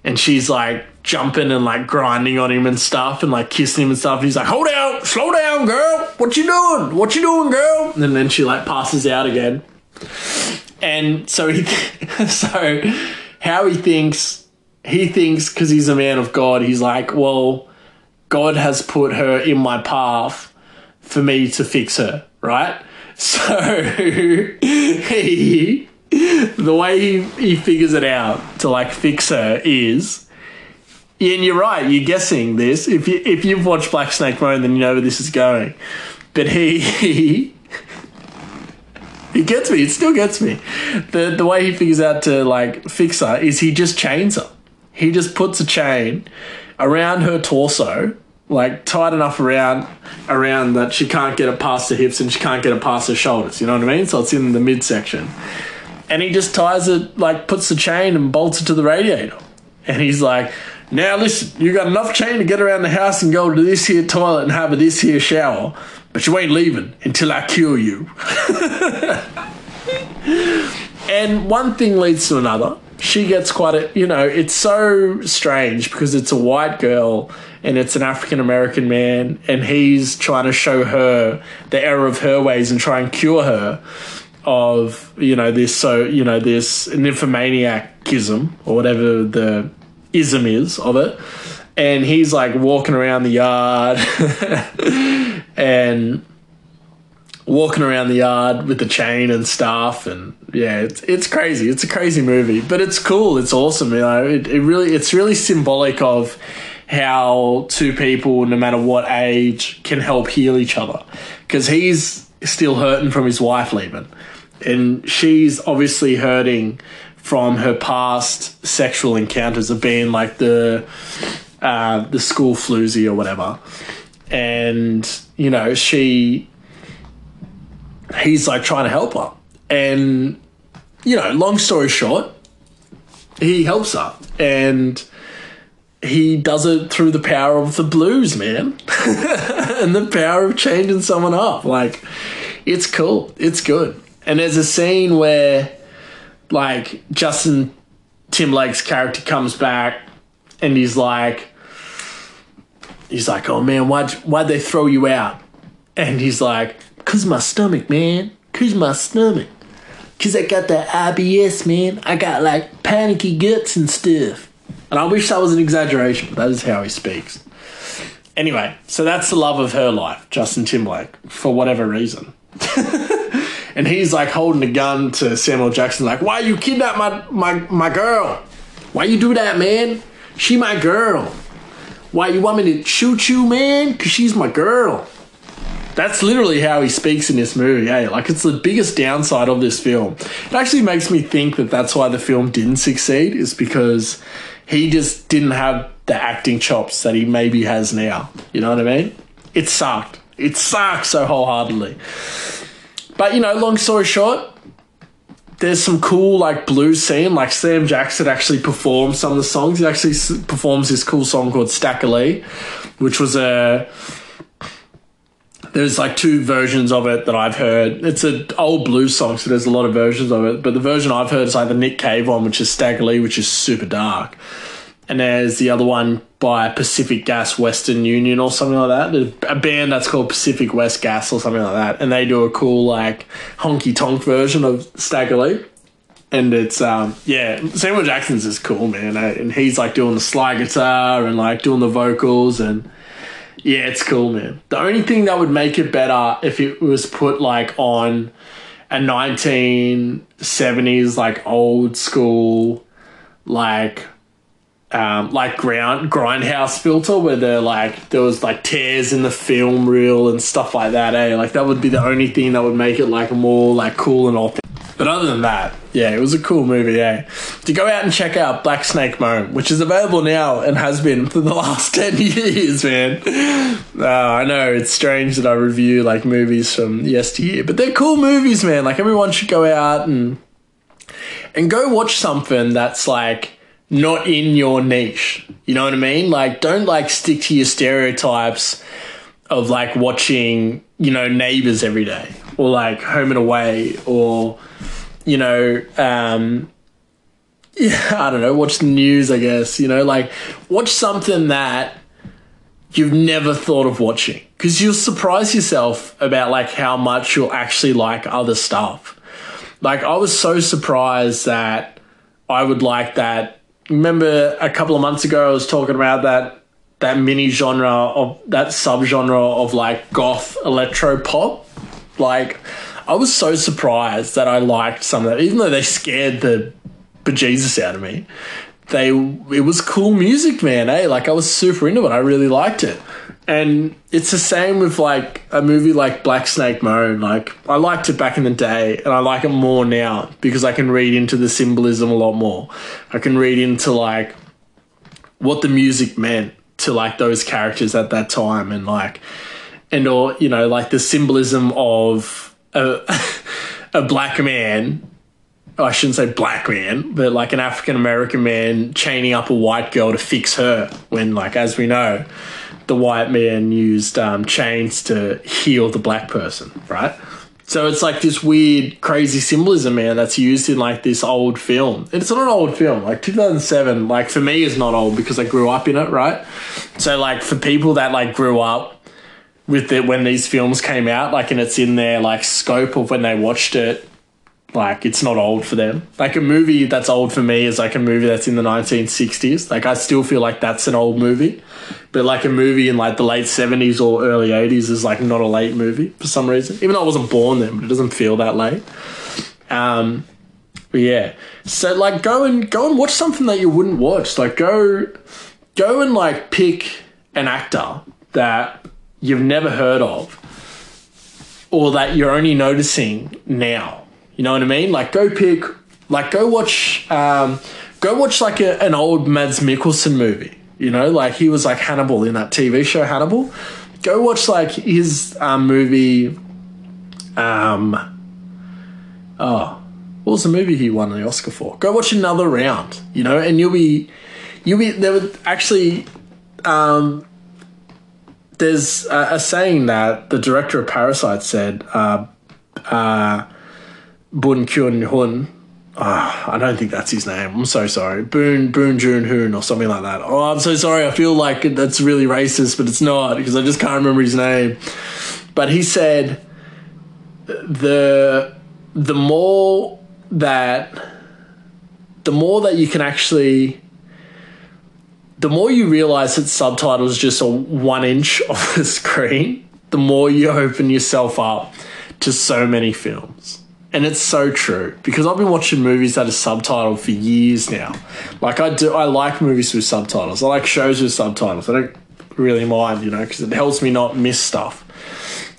S2: and she's like jumping and like grinding on him and stuff and like kissing him and stuff. And he's like, "Hold out, slow down, girl. What you doing? What you doing, girl?" And then she like passes out again. And so he, so how he thinks, he thinks because he's a man of God, he's like, well, God has put her in my path for me to fix her, right? So he, the way he, he figures it out to like fix her is and you're right. You're guessing this. If you if you've watched Black Snake Moan, then you know where this is going. But he he it gets me. It still gets me. The the way he figures out to like fix her is he just chains her. He just puts a chain around her torso, like tight enough around around that she can't get it past her hips and she can't get it past her shoulders. You know what I mean? So it's in the midsection. And he just ties it, like puts the chain and bolts it to the radiator. And he's like, now listen, you got enough chain to get around the house and go to this here toilet and have a this here shower, but you ain't leaving until I kill you. and one thing leads to another. She gets quite a, you know, it's so strange because it's a white girl and it's an African American man, and he's trying to show her the error of her ways and try and cure her of, you know, this, so, you know, this nymphomaniacism or whatever the ism is of it. And he's like walking around the yard and walking around the yard with the chain and stuff and yeah it's, it's crazy. It's a crazy movie but it's cool. It's awesome you know. It, it really it's really symbolic of how two people no matter what age can help heal each other. Because he's still hurting from his wife leaving. And she's obviously hurting from her past sexual encounters of being like the uh, the school floozy or whatever, and you know she he's like trying to help her, and you know, long story short, he helps her, and he does it through the power of the blues, man, and the power of changing someone up. Like, it's cool, it's good, and there's a scene where like Justin Timberlake's character comes back and he's like he's like, "Oh man, why'd why'd they throw you out?" And he's like, "Cause my stomach, man. Cause my stomach. Cause I got that IBS, man. I got like panicky guts and stuff." And I wish that was an exaggeration, but that is how he speaks. Anyway, so that's the love of her life, Justin Timberlake, for whatever reason. and he's like holding a gun to Samuel Jackson, like, "Why you kidnap my my my girl? Why you do that, man? She my girl. Why you want me to shoot you, man? Cause she's my girl. That's literally how he speaks in this movie, hey? Like, it's the biggest downside of this film. It actually makes me think that that's why the film didn't succeed, is because he just didn't have the acting chops that he maybe has now. You know what I mean? It sucked. It sucked so wholeheartedly. But, you know, long story short, there's some cool like blues scene. Like Sam Jackson actually performs some of the songs. He actually performs this cool song called Stack Lee, which was a. There's like two versions of it that I've heard. It's an old blues song, so there's a lot of versions of it. But the version I've heard is like the Nick Cave one, which is Stagger Lee, which is super dark. And there's the other one by Pacific Gas Western Union or something like that. There's a band that's called Pacific West Gas or something like that. And they do a cool like honky tonk version of Stagger Lee. And it's um yeah, Samuel Jackson's is cool, man. And he's like doing the slide guitar and like doing the vocals and yeah, it's cool, man. The only thing that would make it better if it was put like on a 1970s like old school like um, like ground grindhouse filter where they're like there was like tears in the film reel and stuff like that eh like that would be the only thing that would make it like more like cool and authentic but other than that yeah it was a cool movie eh to go out and check out black snake moan which is available now and has been for the last 10 years man uh, i know it's strange that i review like movies from yesteryear but they're cool movies man like everyone should go out and and go watch something that's like not in your niche. You know what I mean? Like, don't like stick to your stereotypes of like watching, you know, neighbors every day or like home and away or, you know, um, yeah, I don't know, watch the news, I guess, you know, like watch something that you've never thought of watching because you'll surprise yourself about like how much you'll actually like other stuff. Like, I was so surprised that I would like that remember a couple of months ago I was talking about that that mini genre of that subgenre of like goth electro pop. Like I was so surprised that I liked some of that, even though they scared the bejesus out of me. They it was cool music, man. Eh? Like I was super into it. I really liked it. And it's the same with like a movie like Black Snake Moan. Like I liked it back in the day, and I like it more now because I can read into the symbolism a lot more. I can read into like what the music meant to like those characters at that time, and like and or you know like the symbolism of a a black man. I shouldn't say black man, but like an African American man chaining up a white girl to fix her. When like as we know the white man used um, chains to heal the black person, right? So it's like this weird, crazy symbolism, man, that's used in like this old film. And it's not an old film, like 2007, like for me is not old because I grew up in it, right? So like for people that like grew up with it when these films came out, like and it's in their like scope of when they watched it, like it's not old for them. Like a movie that's old for me is like a movie that's in the 1960s. Like I still feel like that's an old movie. But like a movie in like the late 70s or early 80s is like not a late movie for some reason. Even though I wasn't born then, but it doesn't feel that late. Um but yeah. So like go and go and watch something that you wouldn't watch. Like go go and like pick an actor that you've never heard of or that you're only noticing now. You know what I mean? Like go pick like go watch um go watch like a, an old Mads Mikkelsen movie. You know, like he was like Hannibal in that TV show Hannibal. Go watch like his um, movie um oh what was the movie he won the Oscar for? Go watch another round, you know, and you'll be you'll be there would actually um there's a, saying that the director of Parasite said, uh, uh, Bun Kyun Hun. Ah, I don't think that's his name. I'm so sorry. Boon Boon Jun Hoon or something like that. Oh, I'm so sorry. I feel like that's really racist, but it's not because I just can't remember his name. But he said the the more that the more that you can actually the more you realize that subtitles just a one inch of the screen, the more you open yourself up to so many films. And it's so true because I've been watching movies that are subtitled for years now. Like I do, I like movies with subtitles. I like shows with subtitles. I don't really mind, you know, because it helps me not miss stuff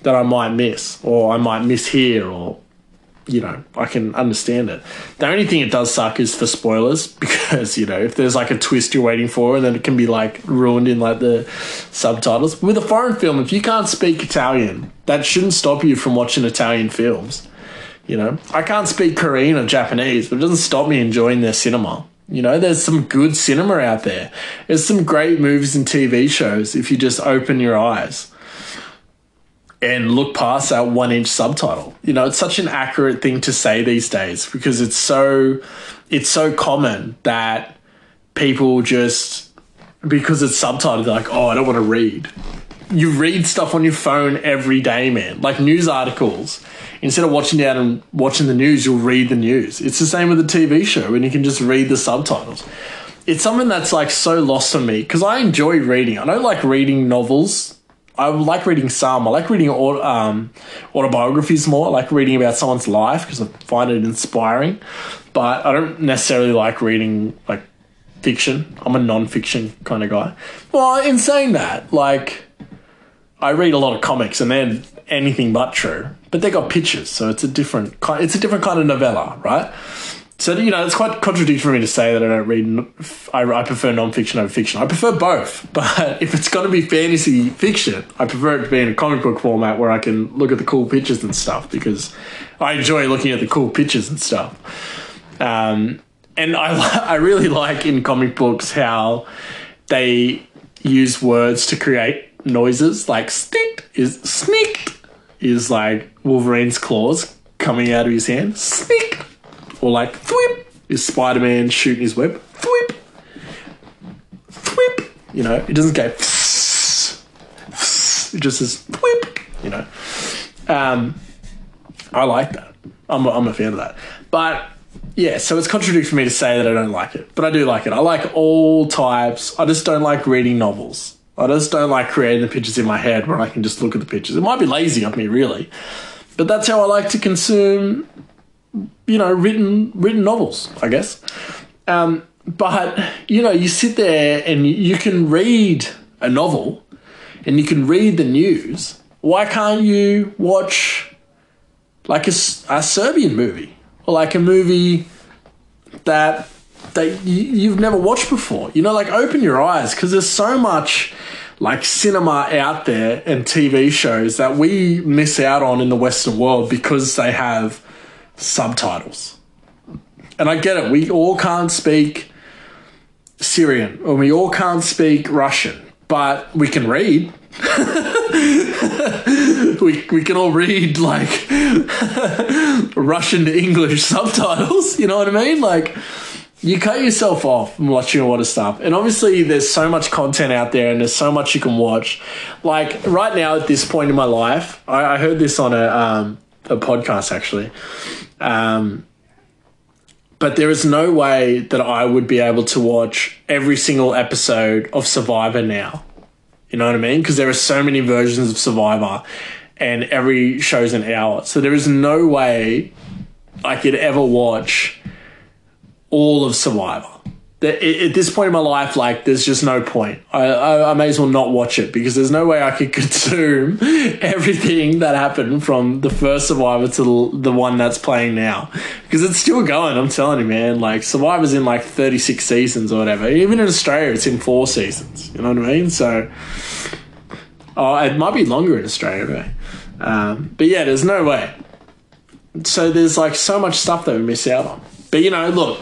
S2: that I might miss or I might miss here or you know, I can understand it. The only thing it does suck is for spoilers because, you know, if there's like a twist you're waiting for and then it can be like ruined in like the subtitles. With a foreign film, if you can't speak Italian, that shouldn't stop you from watching Italian films. You know, I can't speak Korean or Japanese, but it doesn't stop me enjoying their cinema. You know, there's some good cinema out there. There's some great movies and TV shows if you just open your eyes and look past that one inch subtitle. You know, it's such an accurate thing to say these days because it's so it's so common that people just because it's subtitled, like, oh, I don't want to read. You read stuff on your phone every day, man. Like news articles. Instead of watching down and watching the news, you'll read the news. It's the same with the TV show, and you can just read the subtitles. It's something that's like so lost on me because I enjoy reading. I don't like reading novels I like reading some. I like reading um, autobiographies more. I like reading about someone's life because I find it inspiring. But I don't necessarily like reading like fiction. I'm a non-fiction kind of guy. Well, in saying that, like I read a lot of comics and they're anything but true. But they got pictures, so it's a different kind. It's a different kind of novella, right? So you know, it's quite contradictory for me to say that I don't read. I, I prefer non-fiction over fiction. I prefer both, but if it's going to be fantasy fiction, I prefer it to be in a comic book format where I can look at the cool pictures and stuff because I enjoy looking at the cool pictures and stuff. Um, and I I really like in comic books how they use words to create noises like sneak is sneak is like Wolverine's claws coming out of his hand. Sneak or like thwip is Spider Man shooting his web. Thwip, thwip. You know, it doesn't go. it just says thwip. You know, um, I like that. I'm a, I'm a fan of that. But yeah, so it's contradictory for me to say that I don't like it, but I do like it. I like all types. I just don't like reading novels. I just don't like creating the pictures in my head where I can just look at the pictures. It might be lazy of me, really, but that's how I like to consume you know, written written novels, I guess. Um, but you know, you sit there and you can read a novel, and you can read the news. Why can't you watch like a, a Serbian movie or like a movie that that you've never watched before? You know, like open your eyes because there's so much like cinema out there and TV shows that we miss out on in the Western world because they have subtitles. And I get it, we all can't speak Syrian or we all can't speak Russian, but we can read. we, we can all read like Russian to English subtitles, you know what I mean? Like, you cut yourself off from watching a lot of stuff. And obviously, there's so much content out there and there's so much you can watch. Like, right now, at this point in my life, I, I heard this on a, um, a podcast actually. Um, but there is no way that I would be able to watch every single episode of Survivor now. You know what I mean? Because there are so many versions of Survivor and every show's an hour. So there is no way I could ever watch all of Survivor at this point in my life, like, there's just no point. I, I, I, may as well not watch it because there's no way I could consume everything that happened from the first Survivor to the, the one that's playing now. Because it's still going, I'm telling you, man. Like, Survivor's in like 36 seasons or whatever. Even in Australia, it's in four seasons. You know what I mean? So, oh, it might be longer in Australia, um, but yeah, there's no way. So, there's like so much stuff that we miss out on. But, you know, look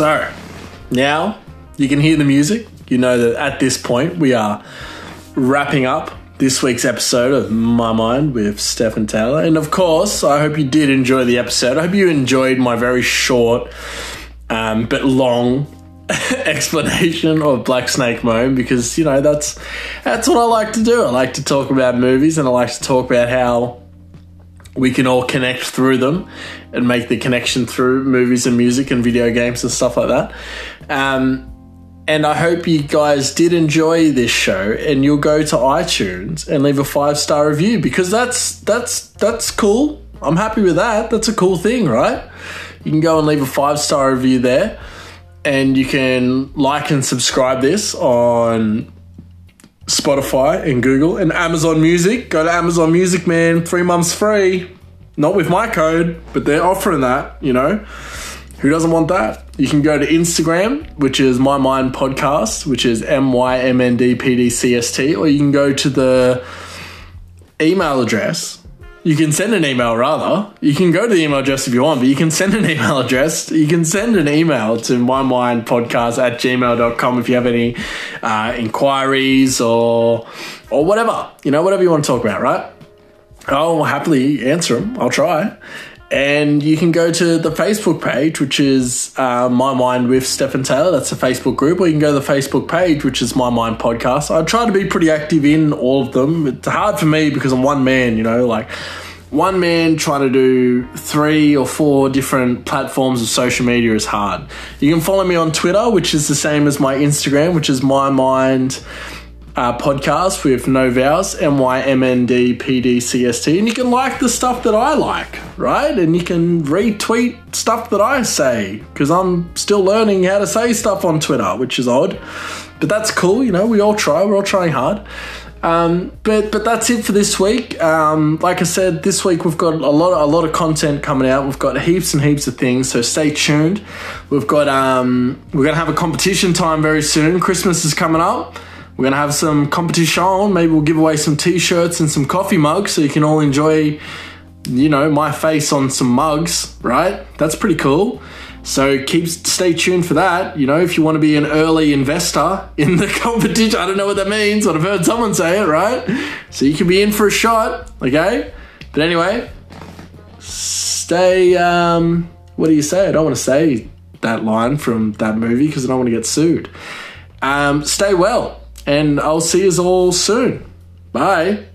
S2: So, now you can hear the music. You know that at this point we are wrapping up this week's episode of My Mind with Stefan Taylor. And of course, I hope you did enjoy the episode. I hope you enjoyed my very short um, but long explanation of Black Snake Moan because you know that's that's what I like to do. I like to talk about movies and I like to talk about how we can all connect through them and make the connection through movies and music and video games and stuff like that. Um, and I hope you guys did enjoy this show and you'll go to iTunes and leave a five star review because that's that's that's cool. I'm happy with that. That's a cool thing, right? you can go and leave a five star review there. And you can like and subscribe this on Spotify and Google and Amazon Music. Go to Amazon Music, man. Three months free. Not with my code, but they're offering that, you know. Who doesn't want that? You can go to Instagram, which is My Mind Podcast, which is M Y M N D P D C S T, or you can go to the email address. You can send an email rather. You can go to the email address if you want, but you can send an email address. You can send an email to mymindpodcast at gmail.com if you have any uh, inquiries or or whatever. You know, whatever you want to talk about, right? I'll happily answer them. I'll try. And you can go to the Facebook page, which is uh, My Mind with Stephen Taylor. That's a Facebook group. Or you can go to the Facebook page, which is My Mind Podcast. I try to be pretty active in all of them. It's hard for me because I'm one man, you know, like one man trying to do three or four different platforms of social media is hard. You can follow me on Twitter, which is the same as my Instagram, which is My Mind uh, podcast with no vowels, M Y M N D P D C S T. And you can like the stuff that I like, right? And you can retweet stuff that I say because I'm still learning how to say stuff on Twitter, which is odd. But that's cool, you know, we all try, we're all trying hard. Um, but but that's it for this week. Um, like I said, this week we've got a lot of, a lot of content coming out. We've got heaps and heaps of things, so stay tuned. We've got um, we're gonna have a competition time very soon. Christmas is coming up. We're gonna have some competition. Maybe we'll give away some t-shirts and some coffee mugs so you can all enjoy, you know, my face on some mugs. Right? That's pretty cool. So keep stay tuned for that. You know, if you want to be an early investor in the competition, I don't know what that means, but I've heard someone say it, right? So you can be in for a shot, okay? But anyway, stay. Um, what do you say? I don't want to say that line from that movie because I don't want to get sued. Um, stay well, and I'll see you all soon. Bye.